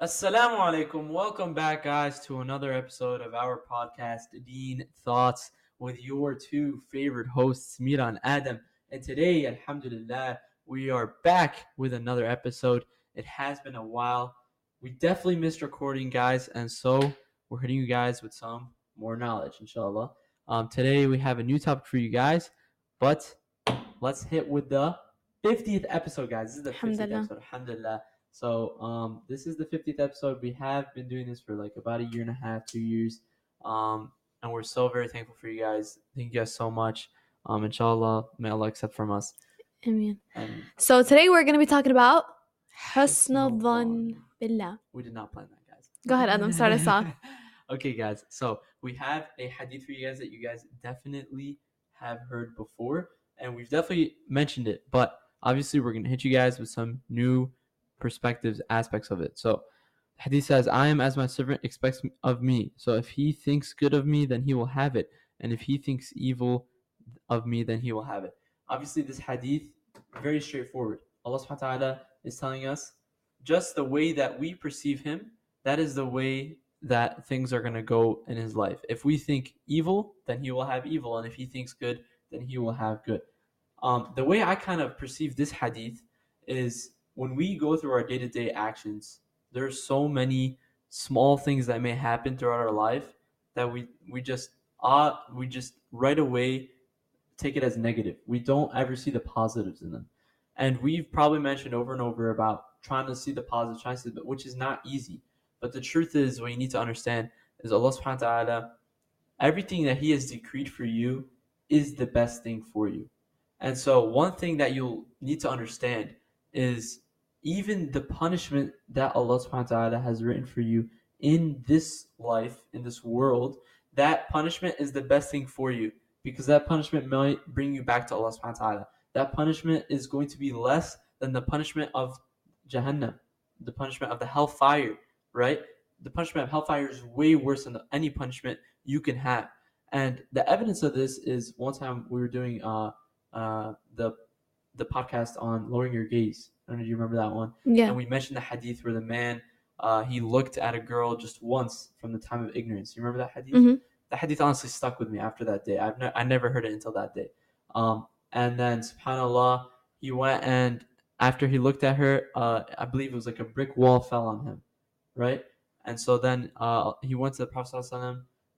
Assalamu alaikum. Welcome back, guys, to another episode of our podcast, Deen Thoughts, with your two favorite hosts, Mira and Adam. And today, Alhamdulillah, we are back with another episode. It has been a while. We definitely missed recording, guys, and so we're hitting you guys with some more knowledge, inshallah. Um, today, we have a new topic for you guys, but let's hit with the 50th episode, guys. This is the 50th Alhamdulillah. episode, Alhamdulillah. So um, this is the 50th episode. We have been doing this for like about a year and a half, two years. Um, and we're so very thankful for you guys. Thank you guys so much. Um, inshallah, may Allah accept from us. Amen. And So today we're going to be talking about Husn Husn al-Dhan. billah. we did not plan that, guys. Go ahead, Adam, start us off. okay, guys. So we have a hadith for you guys that you guys definitely have heard before, and we've definitely mentioned it. But obviously, we're gonna hit you guys with some new perspectives, aspects of it. So hadith says, "I am as my servant expects of me. So if he thinks good of me, then he will have it, and if he thinks evil of me, then he will have it." Obviously, this hadith very straightforward. Allah Subhanahu wa Taala is telling us just the way that we perceive him that is the way that things are going to go in his life. If we think evil, then he will have evil, and if he thinks good, then he will have good. Um, the way I kind of perceive this hadith is when we go through our day to day actions, there's so many small things that may happen throughout our life that we we just uh we just right away take it as negative. We don't ever see the positives in them. And we've probably mentioned over and over about trying to see the positive trying the, which is not easy. But the truth is, what you need to understand is Allah subhanahu wa ta'ala, everything that He has decreed for you is the best thing for you. And so, one thing that you'll need to understand is even the punishment that Allah subhanahu wa ta'ala has written for you in this life, in this world, that punishment is the best thing for you because that punishment might bring you back to Allah subhanahu wa ta'ala. That punishment is going to be less than the punishment of Jahannam, the punishment of the hellfire, right? The punishment of hellfire is way worse than any punishment you can have. And the evidence of this is one time we were doing uh, uh, the the podcast on lowering your gaze. I don't know if you remember that one. Yeah. And we mentioned the hadith where the man uh, he looked at a girl just once from the time of ignorance. You remember that hadith? Mm-hmm. That hadith honestly stuck with me after that day. I've ne- I never heard it until that day. Um, and then subhanallah, he went and after he looked at her, uh, I believe it was like a brick wall fell on him, right? And so then uh, he went to the Prophet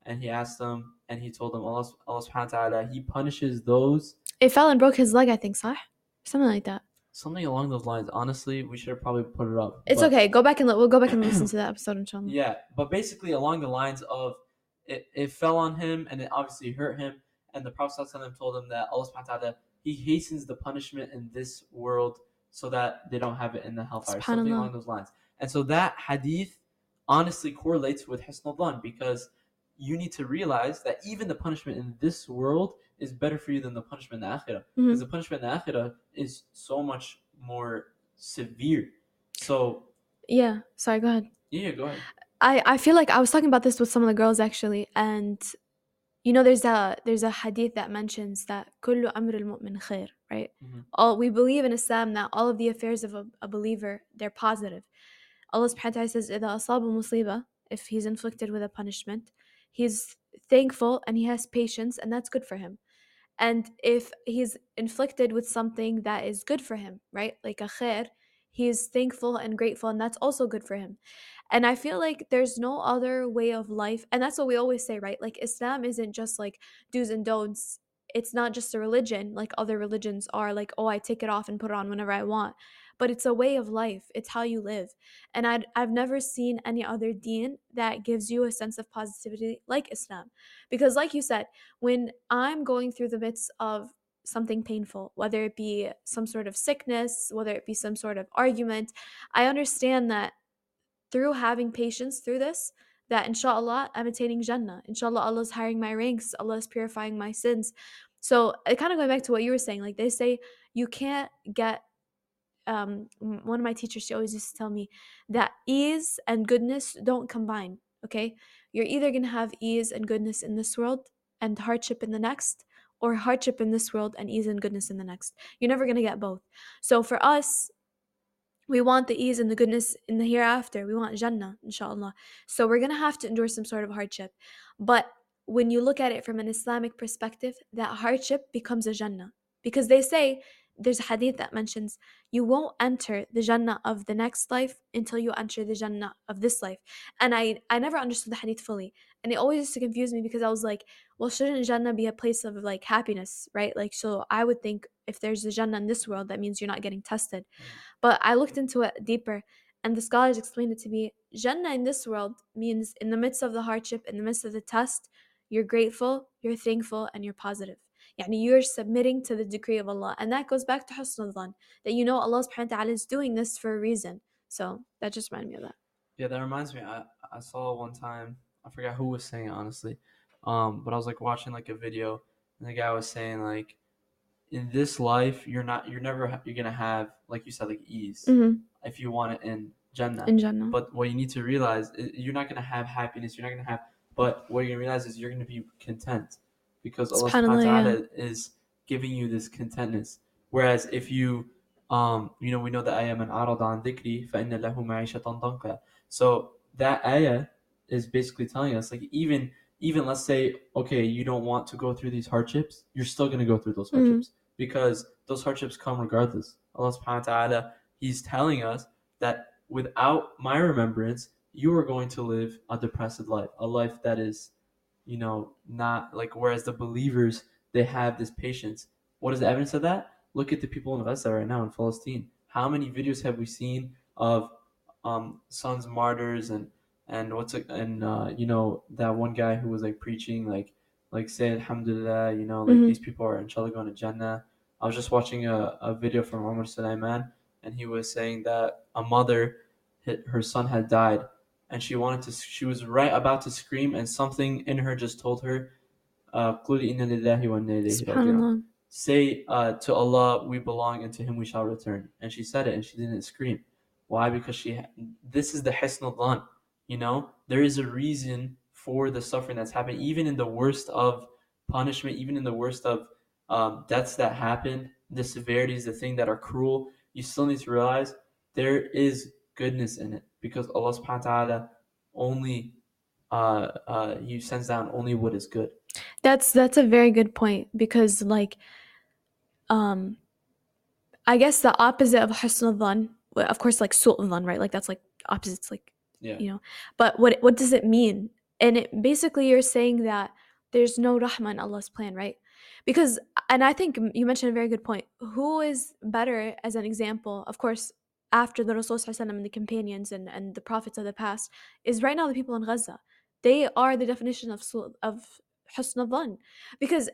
and he asked him, and he told him, Allah, Allah subhanahu wa ta'ala, He punishes those. It fell and broke his leg, I think, sah? Something like that. something along those lines. Honestly, we should have probably put it up. It's but- okay. Go back and li- we'll go back and listen to that episode, inshallah. Yeah, but basically along the lines of it, it fell on him and it obviously hurt him. And the Prophet told him that Allah subhanahu wa ta'ala, he hastens the punishment in this world so that they don't have it in the hellfire. Something along those lines. And so that hadith honestly correlates with Hisn al because you need to realize that even the punishment in this world is better for you than the punishment in the akhirah. Mhm. Because the punishment in the akhirah is so much more severe. So, Yeah. Sorry, go ahead. yeah, go ahead. I, I feel like I was talking about this with some of the girls actually, and you know, there's a there's a hadith that mentions that كل أمر المؤمن خير, right? Mhm. All we believe in Islam that all of the affairs of a, a believer they're positive. Allah subhanahu wa ta'ala says إذا أصاب مصيبة if he's inflicted with a punishment, he's thankful and he has patience and that's good for him. and if he's inflicted with something that is good for him, right? Like a khair, he's thankful and grateful and that's also good for him. And I feel like there's no other way of life. And that's what we always say, right? Like Islam isn't just like do's and don'ts. It's not just a religion like other religions are, like, oh, I take it off and put it on whenever I want. But it's a way of life, it's how you live. And I'd, I've never seen any other deen that gives you a sense of positivity like Islam. Because, like you said, when I'm going through the midst of something painful, whether it be some sort of sickness, whether it be some sort of argument, I understand that through having patience through this, that inshallah I'm attaining Jannah. Inshallah Allah is hiring my ranks, Allah is purifying my sins. So kind of going back to what you were saying, like they say you can't get um one of my teachers she always used to tell me that ease and goodness don't combine okay you're either going to have ease and goodness in this world and hardship in the next or hardship in this world and ease and goodness in the next you're never going to get both so for us we want the ease and the goodness in the hereafter. We want Jannah, inshallah. So we're gonna have to endure some sort of hardship. But when you look at it from an Islamic perspective, that hardship becomes a Jannah. Because they say there's a hadith that mentions you won't enter the Jannah of the next life until you enter the Jannah of this life. And I, I never understood the hadith fully. And it always used to confuse me because I was like, well, shouldn't Jannah be a place of like happiness, right? Like, so I would think if there's a Jannah in this world, that means you're not getting tested. Mm. But I looked into it deeper and the scholars explained it to me Jannah in this world means in the midst of the hardship, in the midst of the test, you're grateful, you're thankful, and you're positive. Yani you're submitting to the decree of Allah. And that goes back to husn al that you know Allah subhanahu wa ta'ala is doing this for a reason. So that just reminded me of that. Yeah, that reminds me. I, I saw one time, I forgot who was saying it honestly. Um, but I was like watching like a video and the guy was saying like in this life you're not you're never you're gonna have like you said like ease Mhm. if you want it in Jannah. In Jannah. But what you need to realize is you're not gonna have happiness. You're not gonna have. But what you're gonna realize is you're gonna be content because Allah subhanahu wa ta'ala is giving you this contentness. Whereas if you, um, you know, we know that man arada an dhikri fa inna lahu ma'ishatan danka. So that ayah is basically telling us like even even let's say okay you don't want to go through these hardships you're still going to go through those Mhm. hardships because those hardships come regardless allah subhanahu wa ta'ala he's telling us that without my remembrance you are going to live a depressed life a life that is you know not like whereas the believers they have this patience. What is the evidence of that? Look at the people in gaza right now in palestine. How many videos have we seen of um, sons martyrs and and what's it and uh, you know that one guy who was like preaching like like say alhamdulillah you know like Mhm. these people are inshallah going to jannah. I was just watching a, a video from Omar Suleiman and he was saying that a mother hit, her son had died and she wanted to she was right about to scream and something in her just told her uh, "Qul inna lillahi wa inna ilayhi raji'un." SubhanAllah. say uh, to Allah we belong and to him we shall return. And she said it and she didn't scream. Why? Because she this is the hisn al you know? There is a reason for the suffering that's happened even in the worst of punishment even in the worst of um, deaths that happen the severities the thing that are cruel you still need to realize there is goodness in it because Allah subhanahu wa ta'ala only uh, uh, he sends down only what is good That's that's a very good point because like um I guess the opposite of husn al-dhan, of course like su' al-dhan, right? Like that's like opposites like yeah you know. But what what does it mean? And it basically you're saying that there's no rahmah in Allah's plan, right? Because and I think you mentioned a very good point. Who is better as an example? Of course, after the Rasul Sallallahu Alaihi Wasallam and the companions and, and the prophets of the past is right now the people in Gaza. They are the definition of of husn al-dhan. Because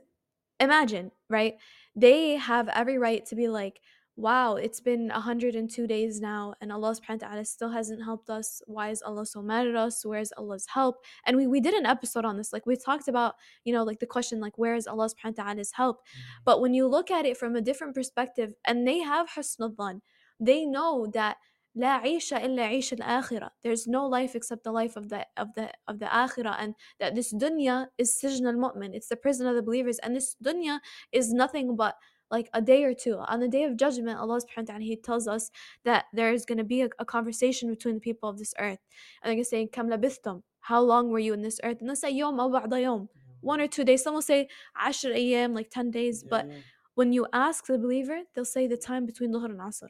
imagine, right? They have every right to be like, wow, it's been 102 days now and Allah subhanahu wa ta'ala still hasn't helped us. Why is Allah so mad at us? Where's Allah's help? And we, we did an episode on this. Like we talked about, you know, like the question, like, where is Allah subhanahu wa ta'ala's help? Mm-hmm. But when you look at it from a different perspective, and they have husn al-dhan, they know that لا عيش إلا عيش الآخرة. There's no life except the life of the of the of the akhirah, and that this dunya is sijn al-mu'min. It's the prison of the believers, and this dunya is nothing but like a day or two. On the day of judgment, Allah subhanahu wa ta'ala He tells us that there is going to be a, a conversation between the people of this earth, and they're going to say, "Kam labithtum? How long were you in this earth?" And they'll say, "Yom aw ba'da yom." One or two days. Some will say, "Ashr ayyam," like ten days. But Yeah. when you ask the believer, they'll say the time between Dhuhr and Asr.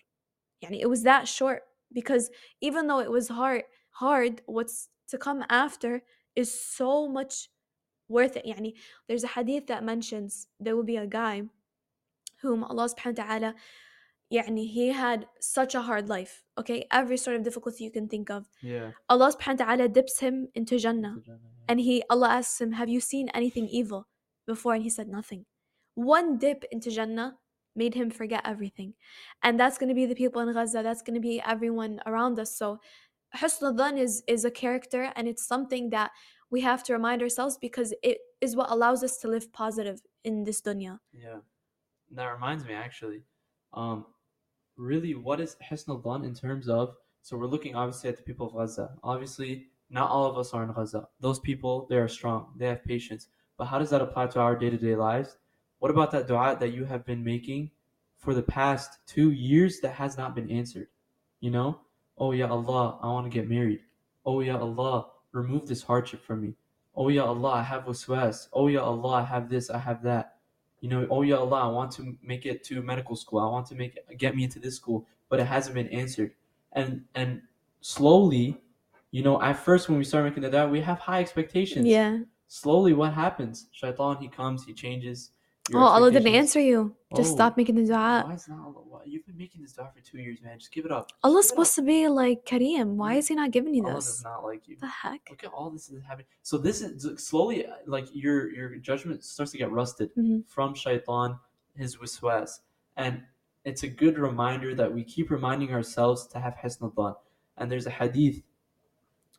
Yani it was that short because even though it was hard, hard, what's to come after is so much worth it. Yani there's a hadith that mentions there will be a guy whom Allah subhanahu wa ta'ala يعني he had such a hard life. Okay, every sort of difficulty you can think of. yeah Allah subhanahu wa ta'ala dips him into Jannah. Into Jannah, yeah. And he Allah asks him, Have you seen anything evil before? And he said nothing. One dip into Jannah made him forget everything. And that's gonna be the people in Gaza, that's gonna be everyone around us. So Husn al-Dhan is is a character and it's something that we have to remind ourselves because it is what allows us to live positive in this dunya. Yeah, that reminds me actually. Um, really, what is Hisn al-Dhan in terms of? So we're looking obviously at the people of Gaza. Obviously, not all of us are in Gaza. Those people, they are strong. They have patience. But how does that apply to our day-to-day lives? What about that du'a that you have been making for the past two years that has not been answered? You know, oh yeah Allah, I want to get married. Oh yeah Allah, remove this hardship from me. Oh yeah Allah, I have waswas. Oh yeah Allah, I have this, I have that. You know, oh yeah Allah, I want to make it to medical school. I want to make it, get me into this school, but it hasn't been answered. And and slowly, you know, at first when we start making the dua, we have high expectations. Yeah. Slowly, what happens? Shaitan, he comes, he changes. Oh, Allah didn't answer you. Just Oh, stop making the dua. Why is not Allah? You've been making this dua for two years, man. Just give it up. Just Allah's supposed to be like Kareem. Why is he not giving you up. Allah does this? not like you. The heck? Look at all this is happening. So this is slowly uh, like your your judgment starts to get rusted Mhm. from shaitan, his waswas, and it's a good reminder that we keep reminding ourselves to have husn dhan. And there's a hadith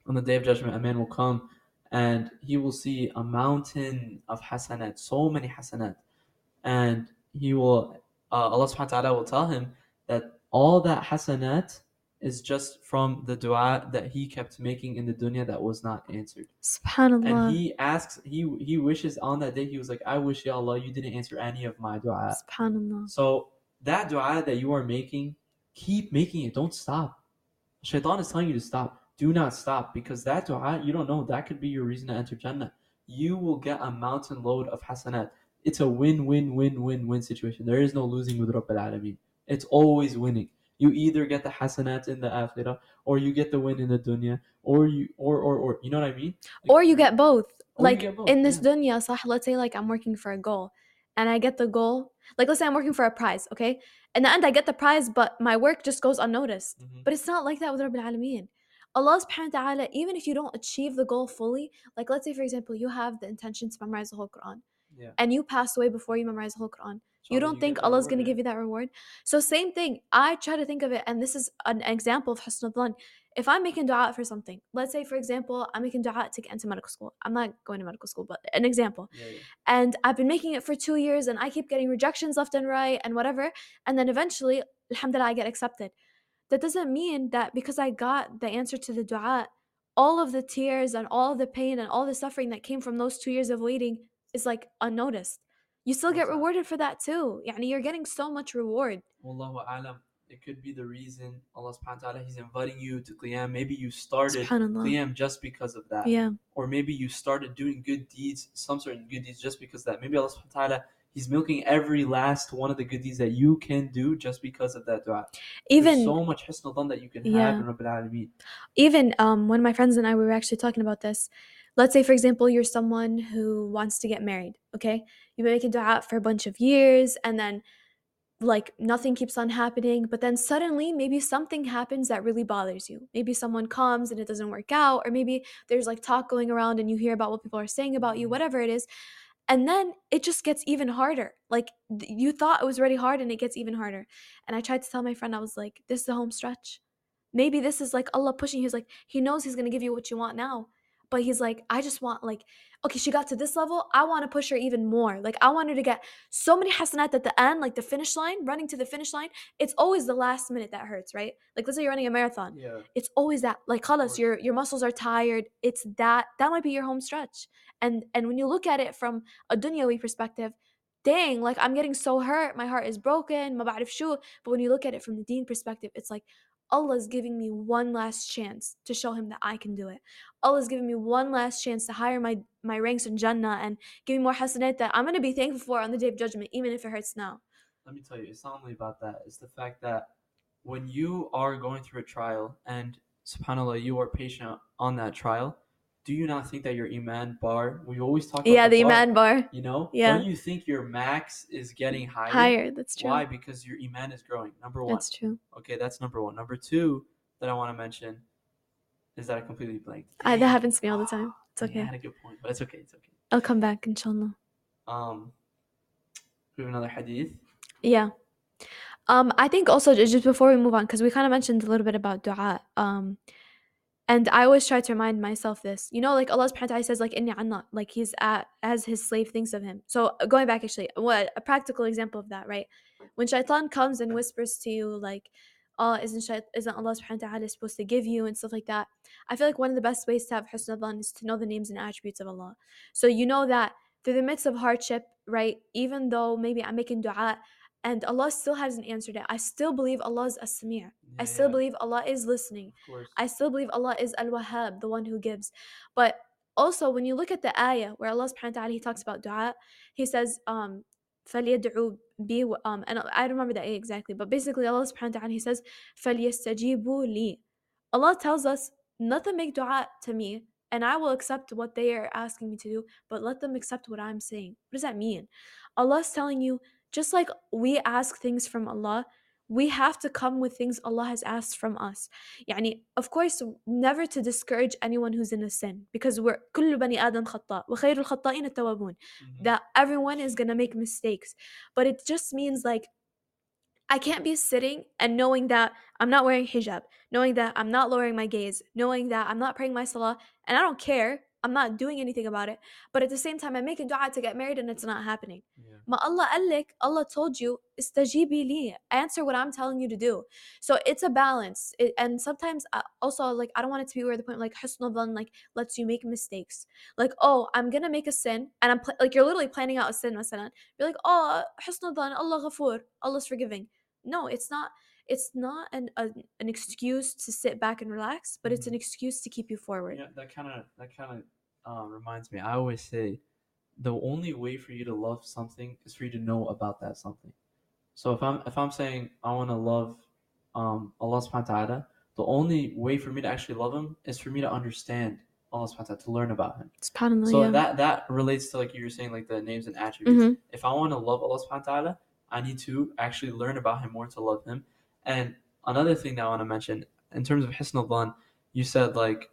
on the day of judgment, a man will come and he will see a mountain of hasanat, so many hasanat, and he will uh, Allah subhanahu wa ta'ala will tell him that all that hasanat is just from the dua that he kept making in the dunya that was not answered. Subhanallah. And he asks, he he wishes on that day, he was like, I wish Ya Allah you didn't answer any of my dua. Subhanallah. So that dua that you are making, keep making it. Don't stop. Shaitan is telling you to stop. Do not stop because that dua, you don't know, that could be your reason to enter Jannah. You will get a mountain load of hasanat. It's a win, win, win, win, win situation. There is no losing with Rabb al-Alameen. It's always winning. You either get the hasanat in the akhirah, or you get the win in the dunya, or you, or, or, or, you know what I mean? Like, Or you get both. Like get both, in this yeah. dunya, sah, let's say like I'm working for a goal and I get the goal. Like let's say I'm working for a prize, okay? In the end I get the prize, but my work just goes unnoticed. Mhm. But it's not like that with Rabbil Alameen. Allah subhanahu wa ta'ala, even if you don't achieve the goal fully, like let's say for example, you have the intention to memorize the whole Quran Yeah. and you pass away before you memorize the whole Quran. You don't think get the Allah's going to give you that reward? So same thing. I try to think of it, and this is an example of husn dhan. If I'm making dua for something, let's say for example, I'm making dua to get into medical school. I'm not going to medical school, but an example. Yeah, yeah. And I've been making it for two years, and I keep getting rejections left and right, and whatever. And then eventually, alhamdulillah, I get accepted. That doesn't mean that because I got the answer to the dua, all of the tears and all of the pain and all the suffering that came from those two years of waiting is like unnoticed. You still get rewarded for that too. Yani you're getting so much reward. Wallahu alam. It could be the reason Allah subhanahu wa ta'ala He's inviting you to Qiyam. Maybe you started. Qiyam just because of that. Yeah. Or maybe you started doing good deeds, some certain good deeds just because of that. Maybe Allah subhanahu wa ta'ala He's milking every last one of the good deeds that you can do just because of that dua. There's Even so much hisn dhan that you can Yeah. have in Rabbil Alameen. even um one of my friends and I we were actually talking about this. Let's say for example you're someone who wants to get married, okay? You've been making dua for a bunch of years and then like nothing keeps on happening, but then suddenly maybe something happens that really bothers you. Maybe someone comes and it doesn't work out or maybe there's like talk going around and you hear about what people are saying about you, Mhm. whatever it is. And then it just gets even harder. Like you thought it was already hard and it gets even harder. And I tried to tell my friend I was like, this is the home stretch maybe this is like Allah pushing you. He's like, He knows He's gonna give you what you want now. But He's like, I just want like, okay, she got to this level. I want to push her even more. Like I want her to get so many hasanat at the end, like the finish line, running to the finish line. It's always the last minute that hurts, right? Like let's say you're running a marathon. Yeah. It's always that like khalas, your your muscles are tired. It's that that might be your home stretch. And and when you look at it from a dunyawi perspective, dang, like I'm getting so hurt, my heart is broken, ma ba'rif shu. But when you look at it from the deen perspective, it's like Allah's giving me one last chance to show him that I can do it. Allah's giving me one last chance to higher my my ranks in Jannah and give me more hasanat that I'm gonna be thankful for on the day of judgment, even if it hurts now. let me tell you, it's not only about that. It's the fact that when you are going through a trial and subhanAllah, you are patient on that trial, do you not think that your Iman bar, we always talk about Yeah, the bar, Iman bar. you know? Yeah. Don't you think your max is getting higher? Higher, that's true. Why? Because your Iman is growing. Number one. That's true. Okay, that's number one. Number two that I want to mention is that I completely blanked. I, that happens to me all the time. It's okay. I had a good point, but it's okay. It's okay. I'll come back, inshallah. Um, we have another hadith. Yeah. Um, I think also just before we move on, because we kind of mentioned a little bit about dua. Um, and I always try to remind myself this. You know, like Allah subhanahu wa ta'ala says, like inni anna, like he's at as his slave thinks of him. So uh, going back actually, what a practical example of that, right? When shaitan comes and whispers to you, like, oh, isn't shait- isn't Allah subhanahu wa ta'ala supposed to give you and stuff like that? I feel like one of the best ways to have husn dhan is to know the names and attributes of Allah. So you know that through the midst of hardship, right? Even though maybe I'm making dua, and Allah still hasn't answered it. I still believe Allah is as-sami'. I Yeah, still yeah, believe Allah is listening. of course. I still believe Allah is Al-Wahhab, the one who gives. But also when you look at the ayah where Allah subhanahu wa ta'ala he talks about dua, he says um فَلْيَدْعُوا بِي و- um and I don't remember the ayah exactly, but basically Allah subhanahu wa ta'ala he says فَلْيَسْتَجِيبُوا لِي. Allah tells us let them make dua to me and I will accept what they are asking me to do, but let them accept what I'm saying. What does that mean? Allah's telling you just like we ask things from Allah, we have to come with things Allah has asked from us. يعني of course never to discourage anyone who's in a sin because we're كل بني آدم خطاء وخير الخطائين التوابون Mhm. that everyone is gonna make mistakes but it just means like I can't be sitting and knowing that I'm not wearing hijab, knowing that I'm not lowering my gaze, knowing that I'm not praying my salah, and I don't care. I'm not doing anything about it. But at the same time, I'm making dua to get married and it's not happening. Yeah. Ma Allah alik, Allah told you, istajibi li, answer what I'm telling you to do. So it's a balance. It, and sometimes I, also, like, I don't want it to be where the point, like, husnul dhan, like, lets you make mistakes. Like, oh, I'm going to make a sin. And I'm, pl- like, you're literally planning out a sin, masalan. You're like, oh, husnul dhan, Allah ghafoor, Allah's forgiving. No, it's not. It's not an a, an excuse to sit back and relax, but it's an excuse to keep you forward. Yeah, that kind of that kind of um, reminds me. I always say, the only way for you to love something is for you to know about that something. So if I'm if I'm saying I want to love um, Allah Subhanahu wa Taala, the only way for me to actually love Him is for me to understand Allah Subhanahu wa Taala, to learn about Him. SubhanAllah, So yeah. that that relates to like you were saying, like the names and attributes. Mhm. If I want to love Allah Subhanahu wa Taala, I need to actually learn about Him more to love Him. And another thing that I want to mention in terms of Hisn al you said like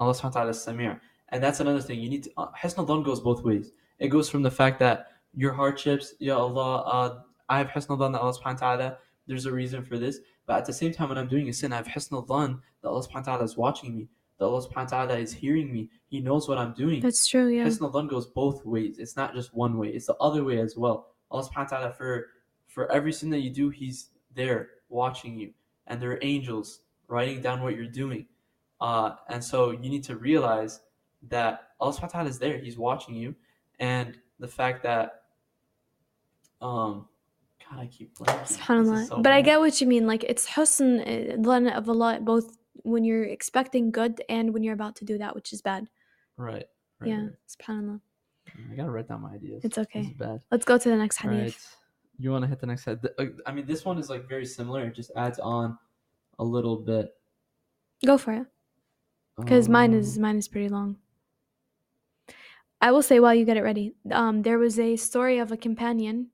Allah Subhanahu wa Taala is Sami', and that's another thing. You need to uh, Hisn al goes both ways. It goes from the fact that your hardships, Ya Allah, uh, I have Hisn al that Allah Subhanahu wa Taala. There's a reason for this, but at the same time, when I'm doing a sin, I have Hisn al that Allah Subhanahu wa Taala is watching me. That Allah Subhanahu wa Taala is hearing me. He knows what I'm doing. That's true, yeah. Hisn al goes both ways. It's not just one way. It's the other way as well. Allah subhanahu wa ta'ala for for every sin that you do, He's there watching you. And there are angels writing down what you're doing. Uh, and so you need to realize that Allah subhanahu wa ta'ala is there. He's watching you. And the fact that um God, I keep blanking. SubhanAllah. so but I get what you mean. Like it's husn uh, dhan of Allah both when you're expecting good and when you're about to do that, which is bad. Right. right yeah, right. SubhanAllah. I gotta write down my ideas. It's okay. Let's go to the next hadith. You want to hit the next head? I mean, this one is like very similar. It just adds on a little bit. Go for it. Because mine is Um, mine is pretty long. I will say while you get it ready. Um, there was a story of a companion.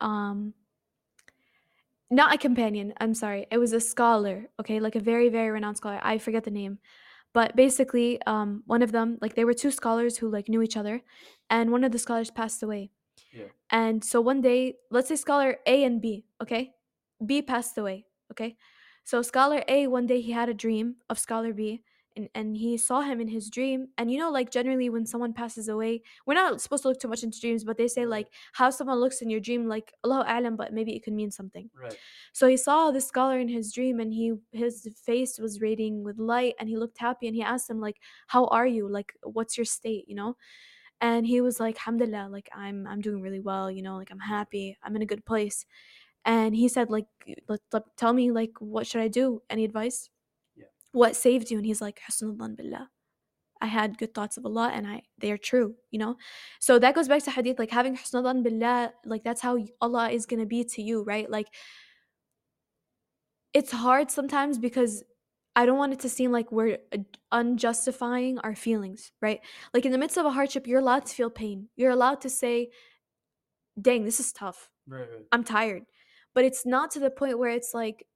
Um, not a companion. I'm sorry. It was a scholar. Okay, like a very very renowned scholar. I forget the name, but basically, um, one of them like they were two scholars who like knew each other, and one of the scholars passed away. Yeah. And so one day, let's say scholar A and B. Okay, B passed away. Okay, so scholar A one day he had a dream of scholar B, and, and he saw him in his dream and you know like generally when someone passes away we're not supposed to look too much into dreams but they say like how someone looks in your dream like allah alam but maybe it could mean something Right. so he saw this scholar in his dream and he his face was radiating with light and he looked happy and he asked him like how are you like what's your state you know and he was like alhamdulillah like i'm i'm doing really well you know like i'm happy i'm in a good place and he said like let, let- tell me like what should i do any advice Yeah. what saved you and he's like billah I had good thoughts of Allah and I they are true, you know? So that goes back to hadith like having husnul dhan billah like that's how Allah is going to be to you, right? Like it's hard sometimes because I don't want it to seem like we're uh, unjustifying our feelings, right? Like in the midst of a hardship, you're allowed to feel pain. You're allowed to say, dang, this is tough. Right. Right. I'm tired. But it's not to the point where it's like,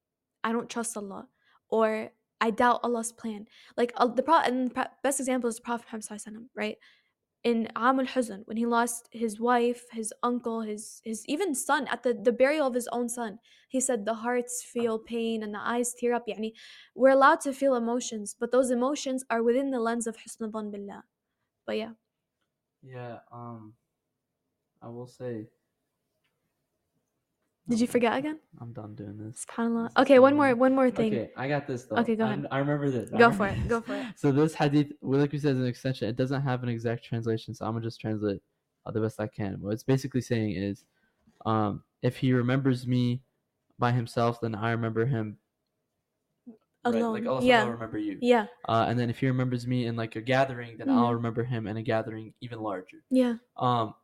I don't trust Allah or I doubt Allah's plan. Like uh, the Prophet, and the pro- best example is the Prophet Muhammad, Sallallahu Alaihi Wasallam, right? In Am Huzn, when he lost his wife, his uncle, his his even son at the, the burial of his own son, he said the hearts feel pain and the eyes tear up. Yani, we're allowed to feel emotions, but those emotions are within the lens of Husn Billah. But yeah, Yeah. Um, I will say. Did you forget again? I'm done doing this. Subhanallah. This is Okay, one more one more thing. Okay, I got this though. Okay, go ahead. I, remember this. I Go remember for it, go for it. So this hadith, like we said, is an extension. It doesn't have an exact translation, so I'm gonna just translate uh, the best I can. What it's basically saying is, um, if he remembers me by himself, then I remember him. Right? Alone. Like Allah yeah. will remember you. Yeah. Uh, and then if he remembers me in like a gathering, then I'll Mhm. remember him in a gathering even larger. Yeah. Um,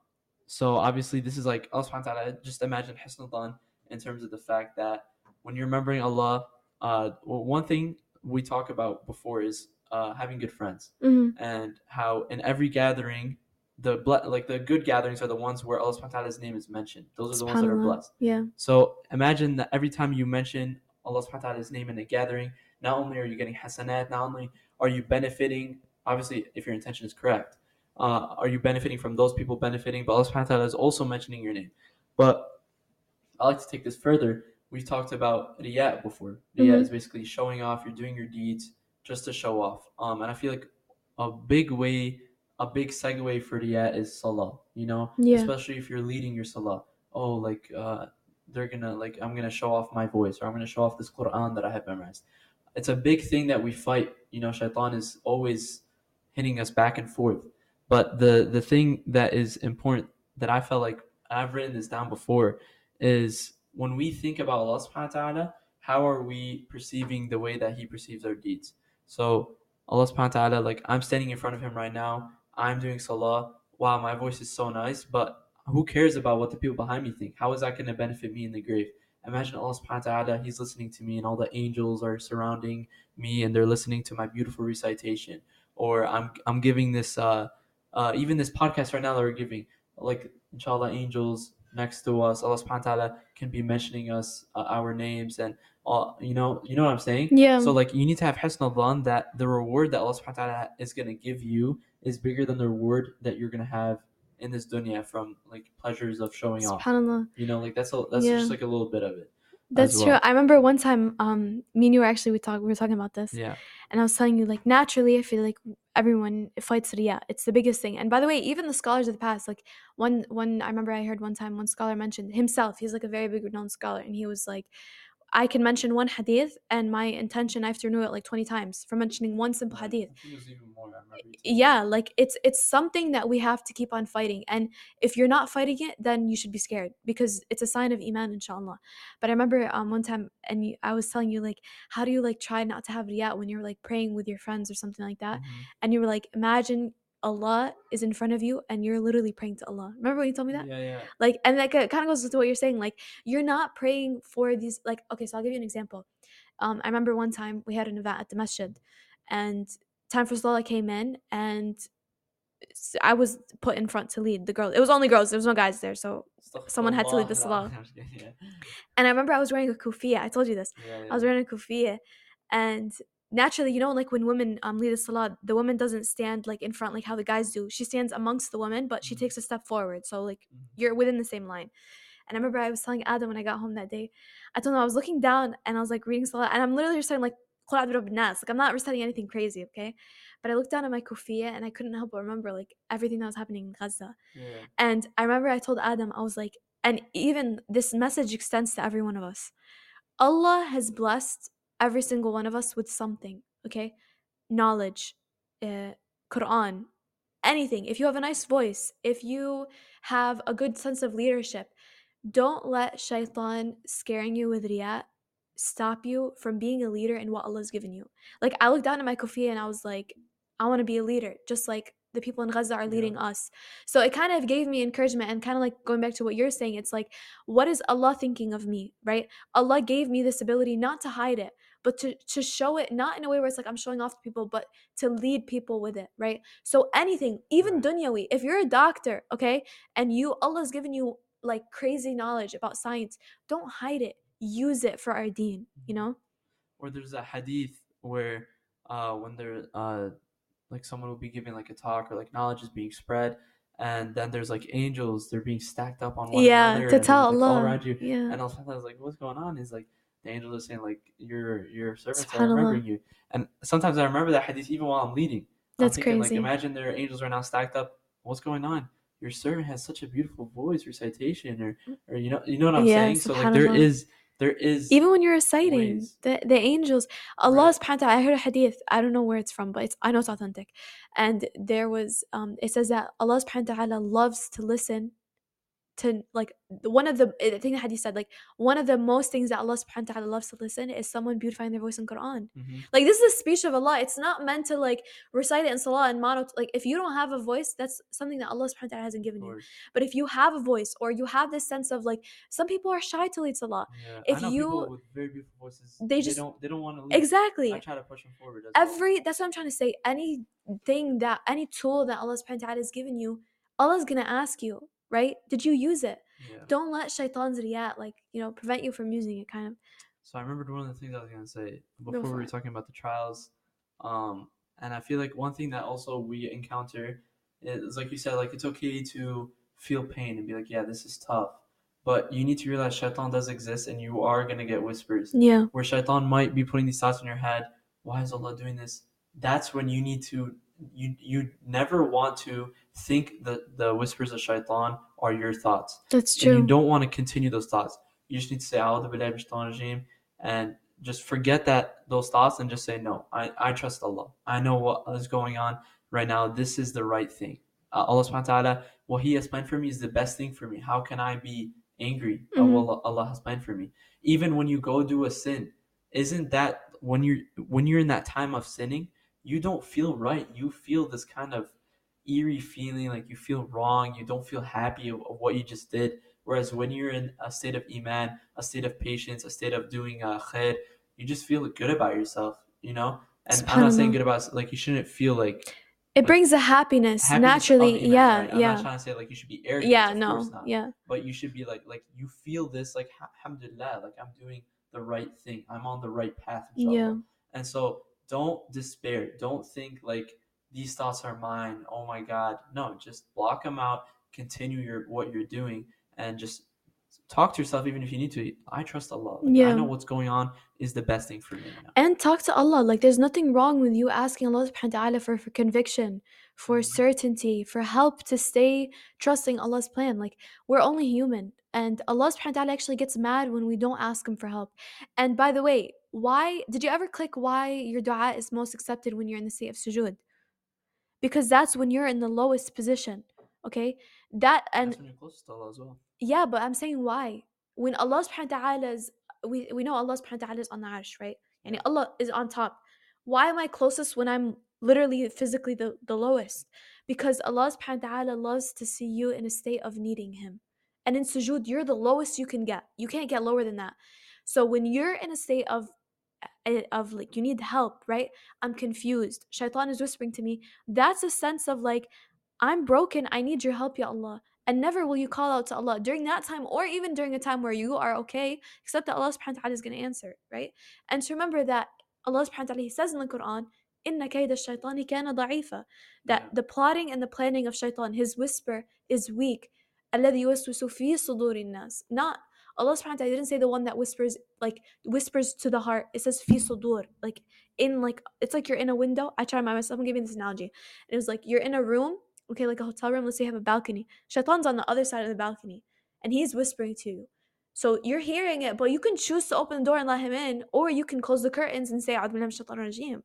so obviously this is like Allah subhanahu wa ta'ala, just imagine Hisnullah in terms of the fact that when you're remembering Allah, uh, well, one thing we talk about before is uh, having good friends hmm and how in every gathering, the ble- like the good gatherings are the ones where Allah subhanahu wa ta'ala's name is mentioned. Those are the ones that are blessed. Yeah. So imagine that every time you mention Allah subhanahu wa ta'ala's name in a gathering, not only are you getting hasanat, not only are you benefiting, obviously if your intention is correct, uh, are you benefiting from those people benefiting, but Allah subhanahu wa ta'ala is also mentioning your name. But I like to take this further. We've talked about riyah before. Riyah Mhm. is basically showing off, you're doing your deeds just to show off. Um, and I feel like a big way, a big segue for riyah is salah, you know? Yeah. Especially if you're leading your salah. Oh, like, uh, they're gonna like I'm gonna show off my voice or I'm gonna show off this Quran that I have memorized. It's a big thing that we fight. You know, Shaitan is always hitting us back and forth. But the the thing that is important that I felt like I've written this down before is when we think about Allah subhanahu wa ta'ala, how are we perceiving the way that He perceives our deeds? So Allah subhanahu wa ta'ala, like I'm standing in front of Him right now, I'm doing salah. Wow, my voice is so nice, but who cares about what the people behind me think? How is that going to benefit me in the grave? Imagine Allah subhanahu wa ta'ala, He's listening to me, and all the angels are surrounding me and they're listening to my beautiful recitation. Or I'm I'm giving this uh uh even this podcast right now that we're giving, like inshallah angels next to us, Allah subhanahu wa ta'ala can be mentioning us uh, our names and all you know you know what I'm saying? Yeah. So like you need to have hasna dhan that the reward that Allah subhanahu wa ta'ala is gonna give you is bigger than the reward that you're gonna have in this dunya from like pleasures of showing off. Subhanallah. You know, like that's a, that's Yeah. just like a little bit of it. That's as true. I remember one time, um, me and you were actually we talked we were talking about this, Yeah. and I was telling you like naturally, I feel like everyone fights riyah. It's the biggest thing. And by the way, even the scholars of the past, like one one I remember I heard one time one scholar mentioned himself. He's like a very big renowned scholar, and he was like, I can mention one hadith, and my intention I have to renew it like twenty times for mentioning one simple hadith. I think it was even more. I remember you telling me. yeah like it's it's something that we have to keep on fighting and if you're not fighting it then you should be scared because it's a sign of iman inshallah but i remember um one time and you, i was telling you like how do you like try not to have riyat when you're like praying with your friends or something like that Mhm. and you were like imagine allah is in front of you and you're literally praying to allah. Remember when you told me that? Yeah, yeah. like and that kind of goes with what you're saying like you're not praying for these like okay so i'll give you an example. Um i remember one time we had an event at the masjid and time for salah came in and I was put in front to lead the girl it was only girls there was no guys there so Someone had to lead the salah. I'm just kidding, Yeah. and i remember i was wearing a kufiya i told you this. Yeah, i was wearing a kufiya and naturally you know like when women um lead the salah the woman doesn't stand like in front like how the guys do she stands amongst the women but she Mhm. takes a step forward so like Mhm. you're within the same line. And I remember I was telling Adam when I got home that day, I told him I was looking down and I was like reading Salah, and I'm literally reciting like Qul a'udhu bi rabbin nas. Like I'm not reciting anything crazy, okay? But I looked down at my kufiya and I couldn't help but remember like everything that was happening in Gaza. Yeah. And I remember I told Adam, I was like, and even this message extends to every one of us. Allah has blessed every single one of us with something, okay? Knowledge, uh, Quran, anything. If you have a nice voice, if you have a good sense of leadership, don't let shaitan scaring you with riyat stop you from being a leader in what Allah's given you. Like I looked down at my kufiya and I was like, I want to be a leader, just like the people in Gaza are Yeah. leading us. So it kind of gave me encouragement and kind of like going back to what you're saying, it's like, what is Allah thinking of me, right? Allah gave me this ability not to hide it, but to, to show it not in a way where it's like I'm showing off to people, but to lead people with it, right? So anything, even dunyawi, if you're a doctor, okay, and you Allah's given you like crazy knowledge about science, don't hide it. Use it for our deen, you Mhm. know? Or there's a hadith where uh when there uh like someone will be giving like a talk or like knowledge is being spread and then there's like angels they're being stacked up on one yeah, another to tell like, all Allah. around you Yeah. and also I was like what's going on is like the angels are saying like your your servants are remembering you and sometimes I remember that hadith even while I'm leading I'm That's thinking, crazy. like imagine their angels are now stacked up what's going on your servant has such a beautiful voice recitation or or you know you know what I'm Yeah, saying so like there is there is Even when you're reciting, ways. the, the angels, Allah Right. subhanahu wa ta'ala, I heard a hadith, I don't know where it's from, but it's I know it's authentic. And there was um it says that Allah subhanahu wa ta'ala loves to listen to like one of the I think the hadith said like one of the most things that Allah subhanahu wa ta'ala loves to listen is someone beautifying their voice in Quran. Mhm. Like this is a speech of Allah. It's not meant to like recite it in salah and mono like if you don't have a voice, that's something that Allah subhanahu wa ta'ala hasn't given you. But if you have a voice or you have this sense of like some people are shy to lead salah. Yeah. If you- very beautiful voices, they they, just- don't they don't want to leave. Exactly. I try to push them forward. Well. every that's what I'm trying to say. Anything that any tool that Allah subhanahu wa ta'ala has given you, Allah's gonna ask you, right? Did you use it? Yeah. Don't let shaitan's riyat like, you know, prevent you from using it kind of. So I remembered one of the things I was gonna say Go before we were talking about the trials. Um, and I feel like one thing that also we encounter is like you said, like it's okay to feel pain and be like, yeah, this is tough. But you need to realize shaitan does exist and you are gonna get whispers. Yeah. Where shaitan might be putting these thoughts in your head, why is Allah doing this? That's when you need to you you never want to think that the whispers of shaitan are your thoughts That's true. and you don't want to continue those thoughts. You just need to say "A'udhu billahi and just forget that those thoughts and just say no. I, I trust Allah. I know what is going on right now. This is the right thing. Uh, Allah subhanahu wa ta'ala, what He has planned for me is the best thing for me. How can I be angry at Mhm. what Allah, Allah has planned for me? Even when you go do a sin, isn't that when you're when you're in that time of sinning, you don't feel right. You feel this kind of eerie feeling like you feel wrong, you don't feel happy of, of what you just did. Whereas when you're in a state of iman, a state of patience, a state of doing uh, khair, you just feel good about yourself, you know. And I'm not saying good about like you shouldn't feel like It brings a happiness, happiness naturally. iman, yeah, right? I'm yeah. not trying to say like you should be arrogant. Yeah, no. not. Yeah. But you should be like like you feel this like alhamdulillah, like I'm doing the right thing. I'm on the right path. Inshallah. Yeah. And so don't despair. Don't think like these thoughts are mine. Oh my God. No, just block them out. Continue your what you're doing and just talk to yourself even if you need to. I trust Allah. Like, I know what's going on is the best thing for me now. And talk to Allah. Like there's nothing wrong with you asking Allah subhanahu wa ta'ala for, for conviction, for Mhm. certainty, for help to stay trusting Allah's plan. Like we're only human. And Allah subhanahu wa ta'ala actually gets mad when we don't ask him for help. And by the way, why did you ever click why your dua is most accepted when you're in the state of sujood? Because that's when you're in the lowest position. Okay? That and That's when you're closest to Allah as well. yeah, but I'm saying why? When Allah subhanahu wa ta'ala is we, we know Allah subhanahu wa ta'ala is on the arsh, right? And. Allah is on top. Why am I closest when I'm literally physically the, the lowest? Because Allah subhanahu wa ta'ala loves to see you in a state of needing him. And in sujood, you're the lowest you can get. You can't get lower than that. So when you're in a state of of like you need help, right? I'm confused. Shaitan is whispering to me. That's a sense of like I'm broken. I need your help, Ya Allah. And never will you call out to Allah during that time or even during a time where you are okay, except that Allah subhanahu wa ta'ala is going to answer, right? And to remember that Allah subhanahu wa ta'ala, He says in the Quran, Inna kayda shaitani kana da'ifa. That Yeah. the plotting and the planning of shaitan, his whisper is weak. الذي يوسوس في صدور الناس. Not Allah subhanahu wa ta'ala didn't say the one that whispers like whispers to the heart. It says fi sudur. Like in like it's like you're in a window. I try to remind myself, I'm giving this analogy. And It was like you're in a room, okay, like a hotel room, let's say you have a balcony. Shaitan's on the other side of the balcony and he's whispering to you. So you're hearing it, but you can choose to open the door and let him in, or you can close the curtains and say "A'udhu billahi minash shaitanir rajim."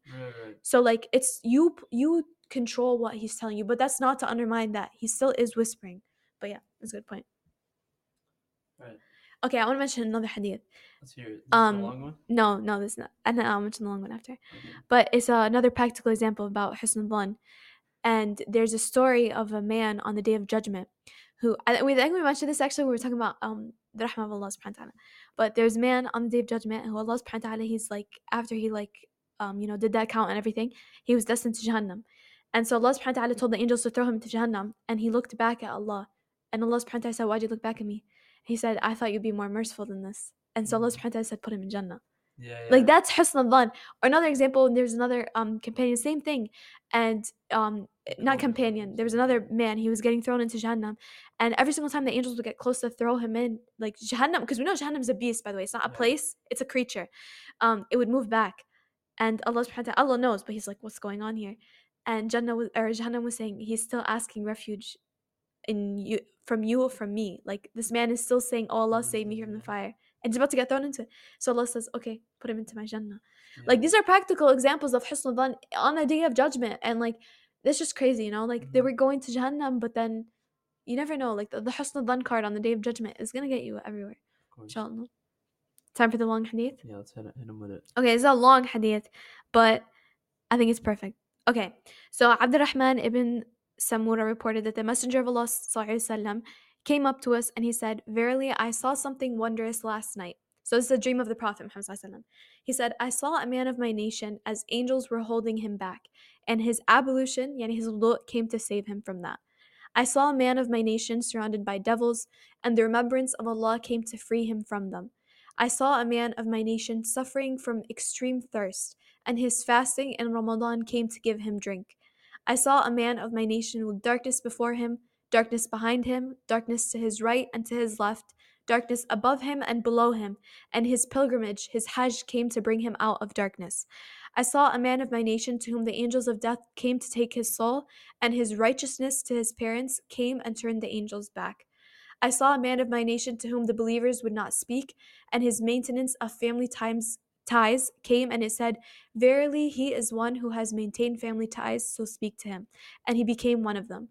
So like it's you you control what he's telling you, but that's not to undermine that. He still is whispering. But yeah, that's a good point. Okay, I want to mention another hadith. Let's hear it. This Um, the long one. No, no, this is not. And then I'll mention the long one after. Okay. But it's uh, another practical example about Husn al And there's a story of a man on the day of judgment who I, we, I think we mentioned this actually we were talking about um the rahmah of Allah subhanahu wa ta'ala. But there's a man on the day of judgment who Allah subhanahu wa ta'ala he's like after he like um you know did that count and everything, he was destined to Jahannam. And so Allah subhanahu wa ta'ala told the angels to throw him into Jahannam and he looked back at Allah. And Allah subhanahu wa ta'ala said, Why'd you look back at me? He said, I thought you'd be more merciful than this. And so Allah Mhm. subhanahu wa ta'ala said, Put him in Jannah. Yeah, yeah. Like that's husn al Or another example, there's another um companion, same thing, and um not companion. There was another man. He was getting thrown into Jahannam, and every single time the angels would get close to throw him in, like Jahannam, because we know Jahannam is a beast, by the way. It's not a Yeah. place; it's a creature. Um, it would move back, and Allah subhanahu wa ta'ala, Allah knows, but He's like, "What's going on here?" And Jannah was, or Jahannam was saying, He's still asking refuge in you from you or from me. Like this man is still saying, "Oh Allah, save me here from the Mm. fire," and he's about to get thrown into it. So Allah says, "Okay, put him into my Jannah." Like these are practical examples of husn al on the day of judgment, and like that's just crazy, you know. Like they Mhm. were going to Jahannam, but then you never know. Like the, the Husn al card on the day of judgment is gonna get you everywhere. Inshallah. Time for the long hadith. Yeah, let's hit, hit him with it. Okay, it's a long hadith, but I think it's perfect. Okay, so Abdurrahman ibn Samura reported that the Messenger of Allah وسلم, came up to us and he said, Verily, I saw something wondrous last night. So this is a dream of the Prophet Muhammad. ﷺ. He said, I saw a man of my nation as angels were holding him back, and his ablution, yani his wudu, came to save him from that. I saw a man of my nation surrounded by devils, and the remembrance of Allah came to free him from them. I saw a man of my nation suffering from extreme thirst, and his fasting in Ramadan came to give him drink. I saw a man of my nation with darkness before him, darkness behind him, darkness to his right and to his left, darkness above him and below him, and his pilgrimage, his Hajj, came to bring him out of darkness. I saw a man of my nation to whom the angels of death came to take his soul, and his righteousness to his parents came and turned the angels back. I saw a man of my nation to whom the believers would not speak, and his maintenance of family times ties came and it said, Verily, he is one who has maintained family ties, so speak to him. And he became one of them.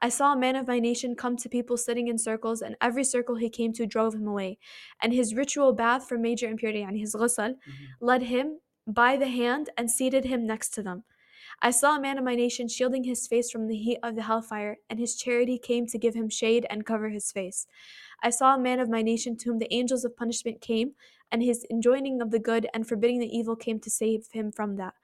I saw a man of my nation come to people sitting in circles, and every circle he came to drove him away. And his ritual bath for major impurity, and his ghusl, Mm-hmm. led him by the hand and seated him next to them. I saw a man of my nation shielding his face from the heat of the hellfire, and his charity came to give him shade and cover his face. I saw a man of my nation to whom the angels of punishment came, and his enjoining of the good and forbidding the evil came to save him from that.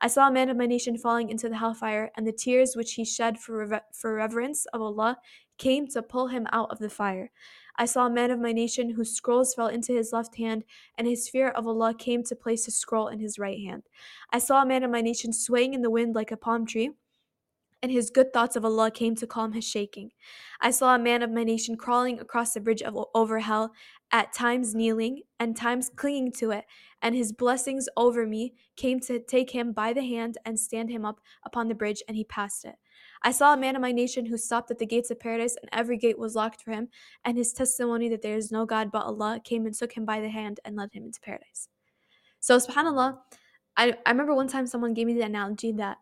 I saw a man of my nation falling into the hellfire, and the tears which he shed for, reve- for reverence of Allah came to pull him out of the fire. I saw a man of my nation whose scrolls fell into his left hand, and his fear of Allah came to place his scroll in his right hand. I saw a man of my nation swaying in the wind like a palm tree, and his good thoughts of Allah came to calm his shaking. I saw a man of my nation crawling across the bridge of over hell, at times kneeling, and times clinging to it, and his blessings over me came to take him by the hand and stand him up upon the bridge, and he passed it. I saw a man of my nation who stopped at the gates of paradise, and every gate was locked for him, and his testimony that there is no God but Allah came and took him by the hand and led him into paradise. So, subhanAllah, I, I remember one time someone gave me the analogy that,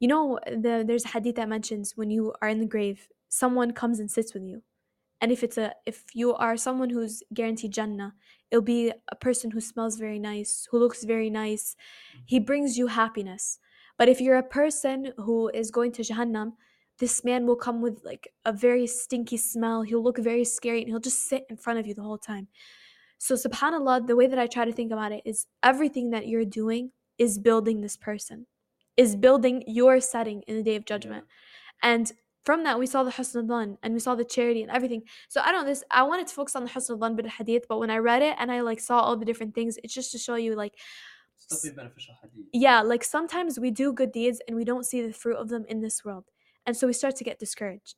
you know, the, there's a hadith that mentions when you are in the grave, someone comes and sits with you. And if it's a if you are someone who's guaranteed Jannah, it'll be a person who smells very nice, who looks very nice. He mm-hmm. brings you happiness. But if you're a person who is going to Jahannam, this man will come with like a very stinky smell. He'll look very scary and he'll just sit in front of you the whole time. So, subhanAllah, the way that I try to think about it is everything that you're doing is building this person, is building your setting in the day of judgment. And from that, we saw the husn al and we saw the charity and everything. So, I don't this, I wanted to focus on the husn al bit of hadith, but when I read it and I like saw all the different things, it's just to show you like, beneficial yeah, like sometimes we do good deeds and we don't see the fruit of them in this world. And so we start to get discouraged.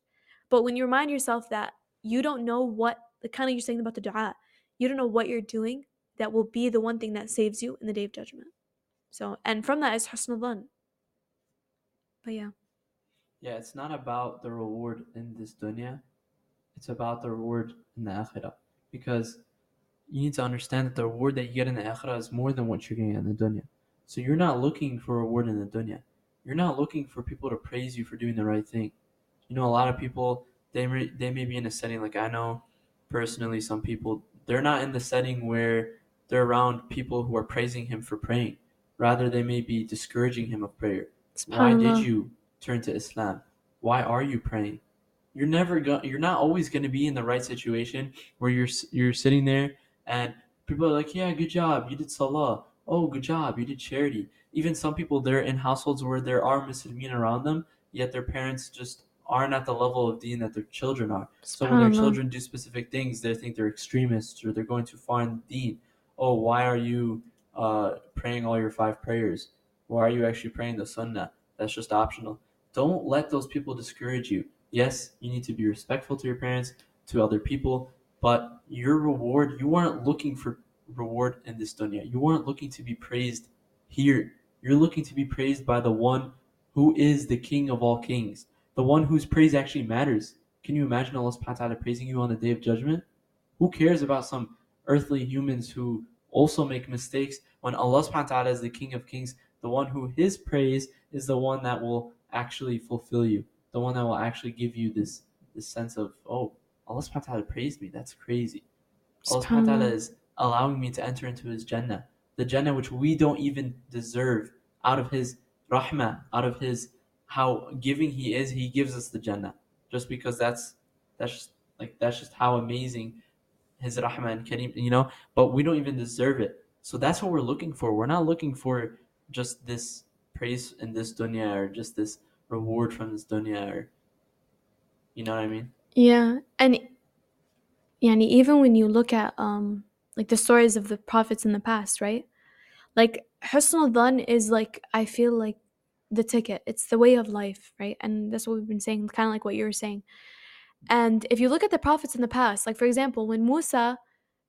But when you remind yourself that you don't know what, the kind of you're saying about the dua, you don't know what you're doing that will be the one thing that saves you in the day of judgment. So, and from that is husn But yeah, Yeah, it's not about the reward in this dunya. It's about the reward in the akhirah. Because you need to understand that the reward that you get in the akhirah is more than what you're getting in the dunya. So you're not looking for a reward in the dunya. You're not looking for people to praise you for doing the right thing. You know, a lot of people they may, they may be in a setting like I know personally some people they're not in the setting where they're around people who are praising him for praying. Rather, they may be discouraging him of prayer. Why did you turn to Islam? Why are you praying? You're never going. You're not always going to be in the right situation where you're you're sitting there and people are like, "Yeah, good job, you did salah. Oh, good job, you did charity." Even some people they're in households where there are Muslimin around them, yet their parents just aren't at the level of deen that their children are. So when their children do specific things, they think they're extremists or they're going to find deen. Oh, why are you uh, praying all your five prayers? Why are you actually praying the sunnah? That's just optional. Don't let those people discourage you. Yes, you need to be respectful to your parents, to other people, but your reward, you weren't looking for reward in this dunya. You weren't looking to be praised here. You're looking to be praised by the one who is the king of all kings, the one whose praise actually matters. Can you imagine Allah subhanahu wa ta'ala praising you on the day of judgment? Who cares about some earthly humans who also make mistakes when Allah subhanahu wa ta'ala is the king of kings, the one who his praise is the one that will actually fulfill you, the one that will actually give you this this sense of oh Allah subhanahu wa ta'ala praised me. That's crazy. Allah subhanahu wa ta'ala is allowing me to enter into his Jannah. The Jannah which we don't even deserve out of his rahmah, out of his how giving he is, he gives us the Jannah. Just because that's that's just like that's just how amazing his rahmah and kareem, you know, but we don't even deserve it. So that's what we're looking for. We're not looking for just this praise in this dunya or just this reward from this dunya or you know what I mean? Yeah, and yani even when you look at um like the stories of the prophets in the past, right? Like husn al is like I feel like the ticket. It's the way of life, right? And that's what we've been saying, kind of like what you were saying. And if you look at the prophets in the past, like for example, when Musa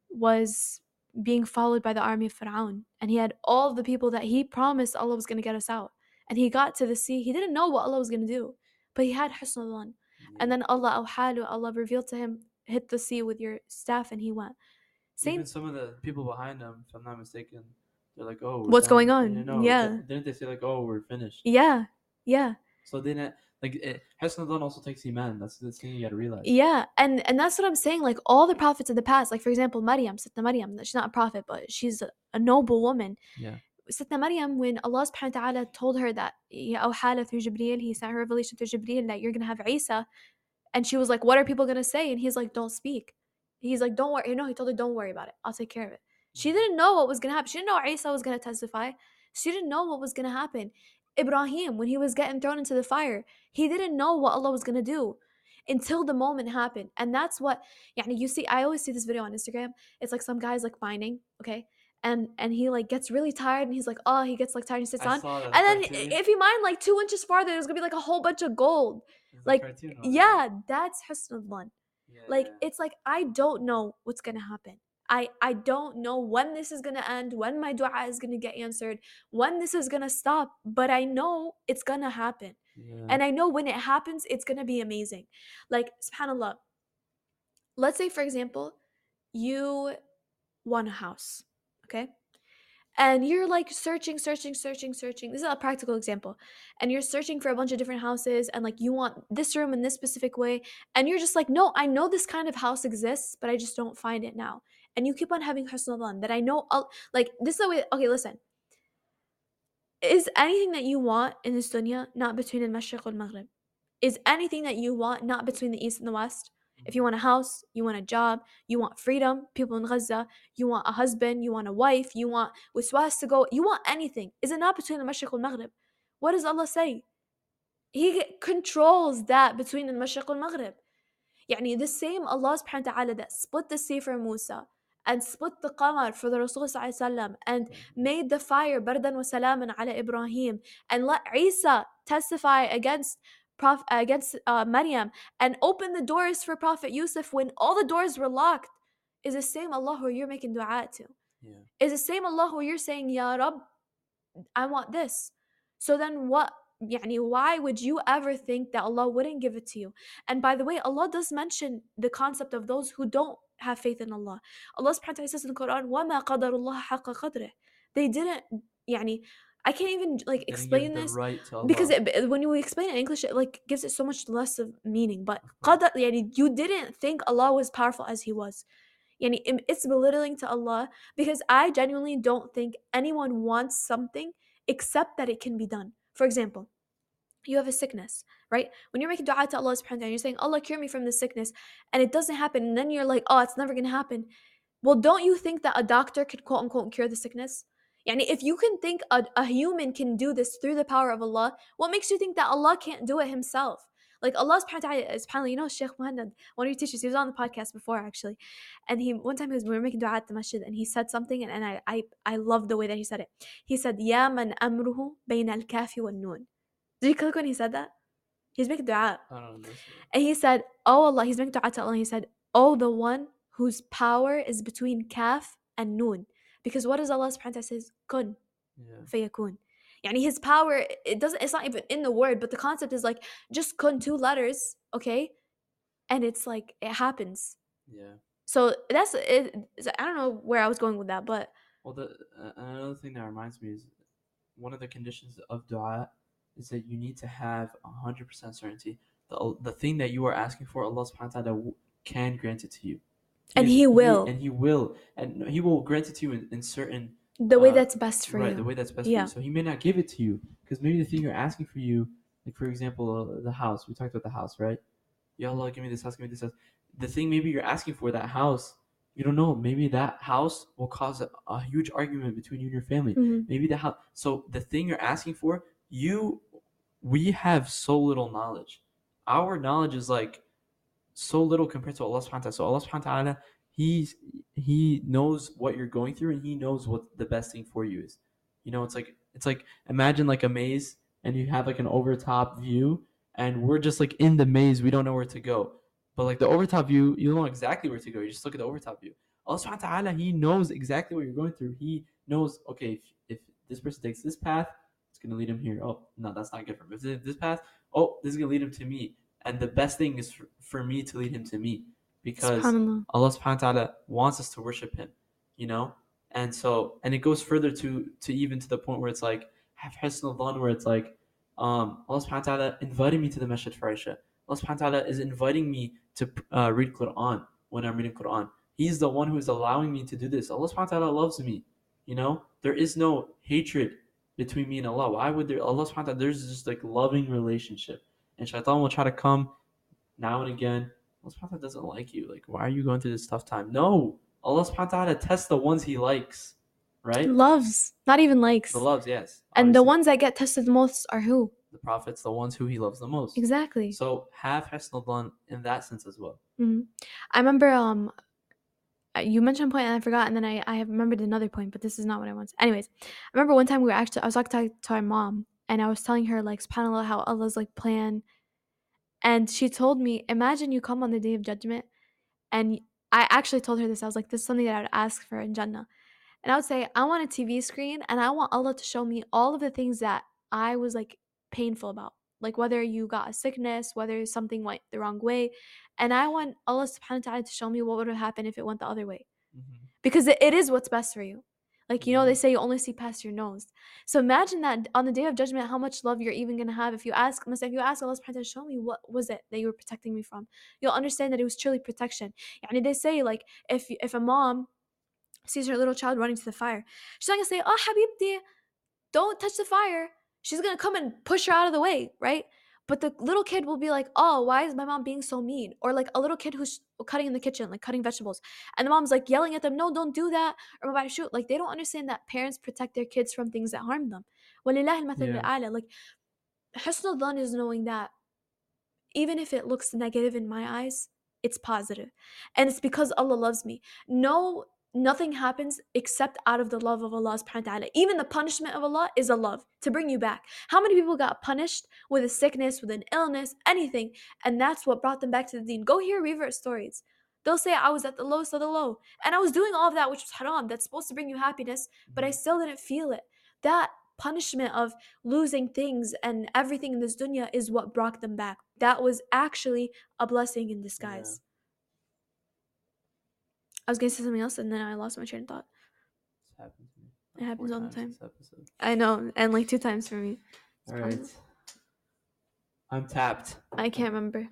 was being followed by the army of Pharaoh, and he had all the people that he promised Allah was going to get us out, and he got to the sea, he didn't know what Allah was going to do, but he had husn al And then Allah awhalu, Allah revealed to him, hit the sea with your staff, and he went. Same. Even some of the people behind him, if I'm not mistaken, they're like, "Oh, what's done. going on?" You know, yeah. Didn't they say like, "Oh, we're finished"? Yeah, yeah. So then, like it, Husnul Dhan also takes iman. That's the thing you gotta realize. Yeah, and and that's what I'm saying. Like all the prophets in the past, like for example, Maryam, Sitna Maryam. She's not a prophet, but she's a, a noble woman. Yeah. Sitna Maryam, when Allah subhanahu wa ta'ala told her that Awhala through Jibreel, he sent her revelation through Jibreel that you're gonna have Isa. And she was like, What are people gonna say? And he's like, Don't speak. He's like, Don't worry. You know, he told her, Don't worry about it. I'll take care of it. She mm-hmm. didn't know what was gonna happen. She didn't know Isa was gonna testify. She didn't know what was gonna happen. Ibrahim, when he was getting thrown into the fire, he didn't know what Allah was going to do until the moment happened. And that's what, yeah, you see, I always see this video on Instagram. It's like some guy's like mining, okay? And and he like gets really tired and he's like, oh, he gets like tired and he sits I on. And then cartoon. if he mine like two inches farther, there's gonna be like a whole bunch of gold. like, yeah, that's Husn al yeah. Like, it's like, I don't know what's gonna happen. I, I don't know when this is going to end, when my dua is going to get answered, when this is going to stop, but I know it's going to happen. Yeah. And I know when it happens, it's going to be amazing. Like, subhanAllah, let's say, for example, you want a house, okay? And you're like searching, searching, searching, searching. This is a practical example. And you're searching for a bunch of different houses, and like you want this room in this specific way. And you're just like, no, I know this kind of house exists, but I just don't find it now and you keep on having husnul that I know all like this is the way okay listen. Is anything that you want in this dunya not between al-mashriq and maghrib? Is anything that you want not between the east and the west? If you want a house you want a job you want freedom people in gaza you want a husband you want a wife you want wiswas to go you want anything. Is it not between the Mashriq and maghrib? What does allah say? He controls that between the Mashriq and maghrib. Yani the same allah subhanahu wa ta'ala that split the sea for musa and split the qamar for the Rasul وسلم, and made the fire bardan wa salaman ala Ibrahim and let Isa testify against Prof, against uh, Maryam and open the doors for Prophet Yusuf when all the doors were locked is the same Allah who you're making dua to. Yeah. Is the same Allah who you're saying, Ya Rab, I want this. So then what يعني why would you ever think that Allah wouldn't give it to you? And by the way, Allah does mention the concept of those who don't have faith in Allah. Allah subhanahu wa ta'ala says in the Quran, وَمَا قَدَرُ اللَّهَ حَقَّ قَدْرِهِ They didn't, يعني, I can't even like explain this right because it, when you explain it in English, it like gives it so much less of meaning. But qadar, yani, you didn't think Allah was powerful as He was. Yani, it's belittling to Allah because I genuinely don't think anyone wants something except that it can be done. For example, you have a sickness, right? When you're making dua to Allah subhanahu wa ta'ala, you're saying, Allah cure me from this sickness, and it doesn't happen, and then you're like, oh, it's never gonna happen. Well, don't you think that a doctor could quote unquote cure the sickness? Yani, if you can think a, a human can do this through the power of Allah, what makes you think that Allah can't do it himself? Like Allah subhanahu wa ta'ala, you know, Sheikh Muhammad, one of your teachers, he was on the podcast before actually. And he one time he was we were making dua at the masjid and he said something and, and I I I love the way that he said it. He said, Ya man amruhu bayna al-kafi wal noon. Did you click when he said that? He's making dua. And he said, Oh Allah, he's making dua to Allah. He said, Oh, the one whose power is between kaf and noon. Because what does Allah subhanahu wa ta'ala says? Kun. Yeah. Fayakun. Yani his power, it doesn't it's not even in the word, but the concept is like just kun two letters, okay? And it's like it happens. Yeah. So that's it. I don't know where I was going with that, but well, the uh, another thing that reminds me is one of the conditions of du'a is that you need to have 100% certainty the, the thing that you are asking for, Allah subhanahu wa ta'ala can grant it to you. And is- He will. and He will. And He will grant it to you in, in certain The way uh, that's best for right, you. the way that's best Yeah. for you. So he may not give it to you because maybe the thing you're asking for you, like for example, uh, the house. We talked about the house, right? Ya Allah, give me this house, give me this house. The thing maybe you're asking for that house, you don't know. Maybe that house will cause a, a huge argument between you and your family. Mhm. Maybe the house. So the thing you're asking for, you, we have so little knowledge. Our knowledge is like so little compared to Allah subhanahu wa ta'ala. So Allah subhanahu wa ta'ala, He's He knows what you're going through and He knows what the best thing for you is. You know, it's like it's like imagine like a maze and you have like an overtop view and we're just like in the maze, we don't know where to go. But like the overtop view, you know exactly where to go. You just look at the overtop view. Allah subhanahu wa ta'ala, He knows exactly what you're going through. He knows, okay, if, if this person takes this path, gonna lead him here. Oh, no, that's not good for him. If this- this path, oh, this is gonna lead him to me. And the best thing is for, for me to lead him to me. Because SubhanAllah. Allah subhanahu wa ta'ala wants us to worship him, you know? And so and it goes further to to even to the point where it's like have husn al where it's like um Allah subhanahu wa ta'ala invited me to the Masjid Farisha. Allah subhanahu wa ta'ala is inviting me to uh, read Quran when I'm reading Quran. He's the one who is allowing me to do this. Allah subhanahu wa ta'ala loves me. You know? There is no hatred between me and Allah. Why would there Allah subhanahu wa ta'ala there's just like loving relationship. And shaitan will try to come now and again Allah subhanahu wa ta'ala doesn't like you. Like, why are you going through this tough time? No. Allah subhanahu wa ta'ala tests the ones he likes. Right? Loves, not even likes. The loves, yes. and the ones that get tested the most are who? the prophets, the ones who he loves the most. Exactly. So have Husnul Dhan in that sense as well. Mhm. I remember um you mentioned a point and I forgot and then I, I have remembered another point, but this is not what I want. Anyways, I remember one time we were actually I was talking to, to our mom and I was telling her like subhanAllah how Allah's like plan and she told me, Imagine you come on the day of judgment and I actually told her this. I was like, This is something that I would ask for in Jannah. And I would say, I want a TV screen and I want Allah to show me all of the things that I was like painful about. Like whether you got a sickness, whether something went the wrong way. And I want Allah subhanahu wa ta'ala to show me what would have happened if it went the other way. Because it, it is what's best for you. Like, you know, they Mhm. say you only see past your nose. So imagine that on the day of judgment, how much love you're even gonna have if you ask, if you ask Allah subhanahu wa ta'ala, show me what was it that you were protecting me from. You'll understand that it was truly protection. And they say like if if a mom sees her little child running to the fire, she's not gonna say, Oh Habibti, don't touch the fire she's going to come and push her out of the way, right? But the little kid will be like, oh, why is my mom being so mean? Or like a little kid who's cutting in the kitchen, like cutting vegetables. And the mom's like yelling at them, no, don't do that. Or I'm shoot. Like they don't understand that parents protect their kids from things that harm them. Yeah. Like Husnul Dhan is knowing that even if it looks negative in my eyes, it's positive. And it's because Allah loves me. No nothing happens except out of the love of Allah subhanahu wa ta'ala. Even the punishment of Allah is a love to bring you back. How many people got punished with a sickness, with an illness, anything, and that's what brought them back to the deen? Go hear revert stories. They'll say I was at the lowest of the low. And I was doing all of that which was haram. That's supposed to bring you happiness, but I mm-hmm. still didn't feel it. That punishment of losing things and everything in this dunya is what brought them back. That was actually a blessing in disguise. I was gonna say something else and then I lost my train of thought. It's happened to me. It happens all the time. I know, and like two times for me. All right. I'm tapped. I can't remember.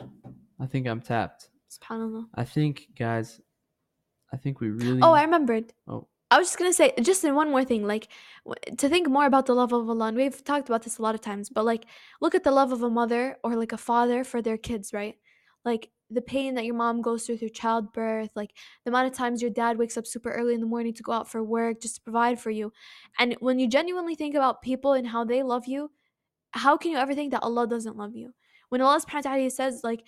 I think I'm tapped. SubhanAllah. I think, guys, I think we really. Oh, I remembered. Oh. I was just gonna say, just in one more thing, like w- to think more about the love of Allah. And we've talked about this a lot of times, but like, look at the love of a mother or like a father for their kids, right? Like the pain that your mom goes through through childbirth, like the amount of times your dad wakes up super early in the morning to go out for work just to provide for you. And when you genuinely think about people and how they love you, how can you ever think that Allah doesn't love you? When Allah subhanahu wa ta'ala says like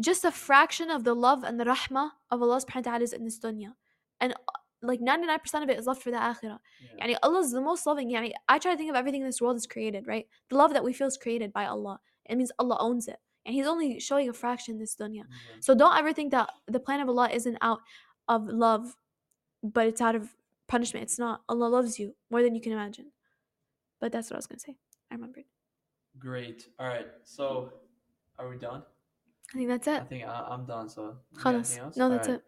just a fraction of the love and the rahmah of Allah subhanahu wa ta'ala is in this dunya. And uh, like 99% of it is left for the akhirah. Yeah. Yani Allah is the most loving. Yani I try to think of everything in this world is created, right? The love that we feel is created by Allah. It means Allah owns it. And He's only showing a fraction in this dunya. Yeah. So don't ever think that the plan of Allah isn't out of love, but it's out of punishment. It's not. Allah loves you more than you can imagine. But that's what I was gonna say. I remembered. Great. All right. So, are we done? I think that's it I think I, I'm done. So, you got Khalas. anything else? No, that's All right. it.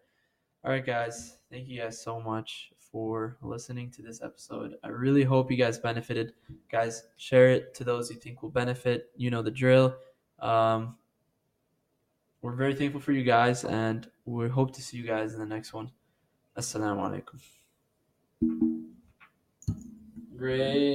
All right, guys. Thank you guys so much for listening to this episode. I really hope you guys benefited. Guys, share it to those you think will benefit. You know the drill. Um, we're very thankful for you guys, and we hope to see you guys in the next one. Assalamu alaikum. Great.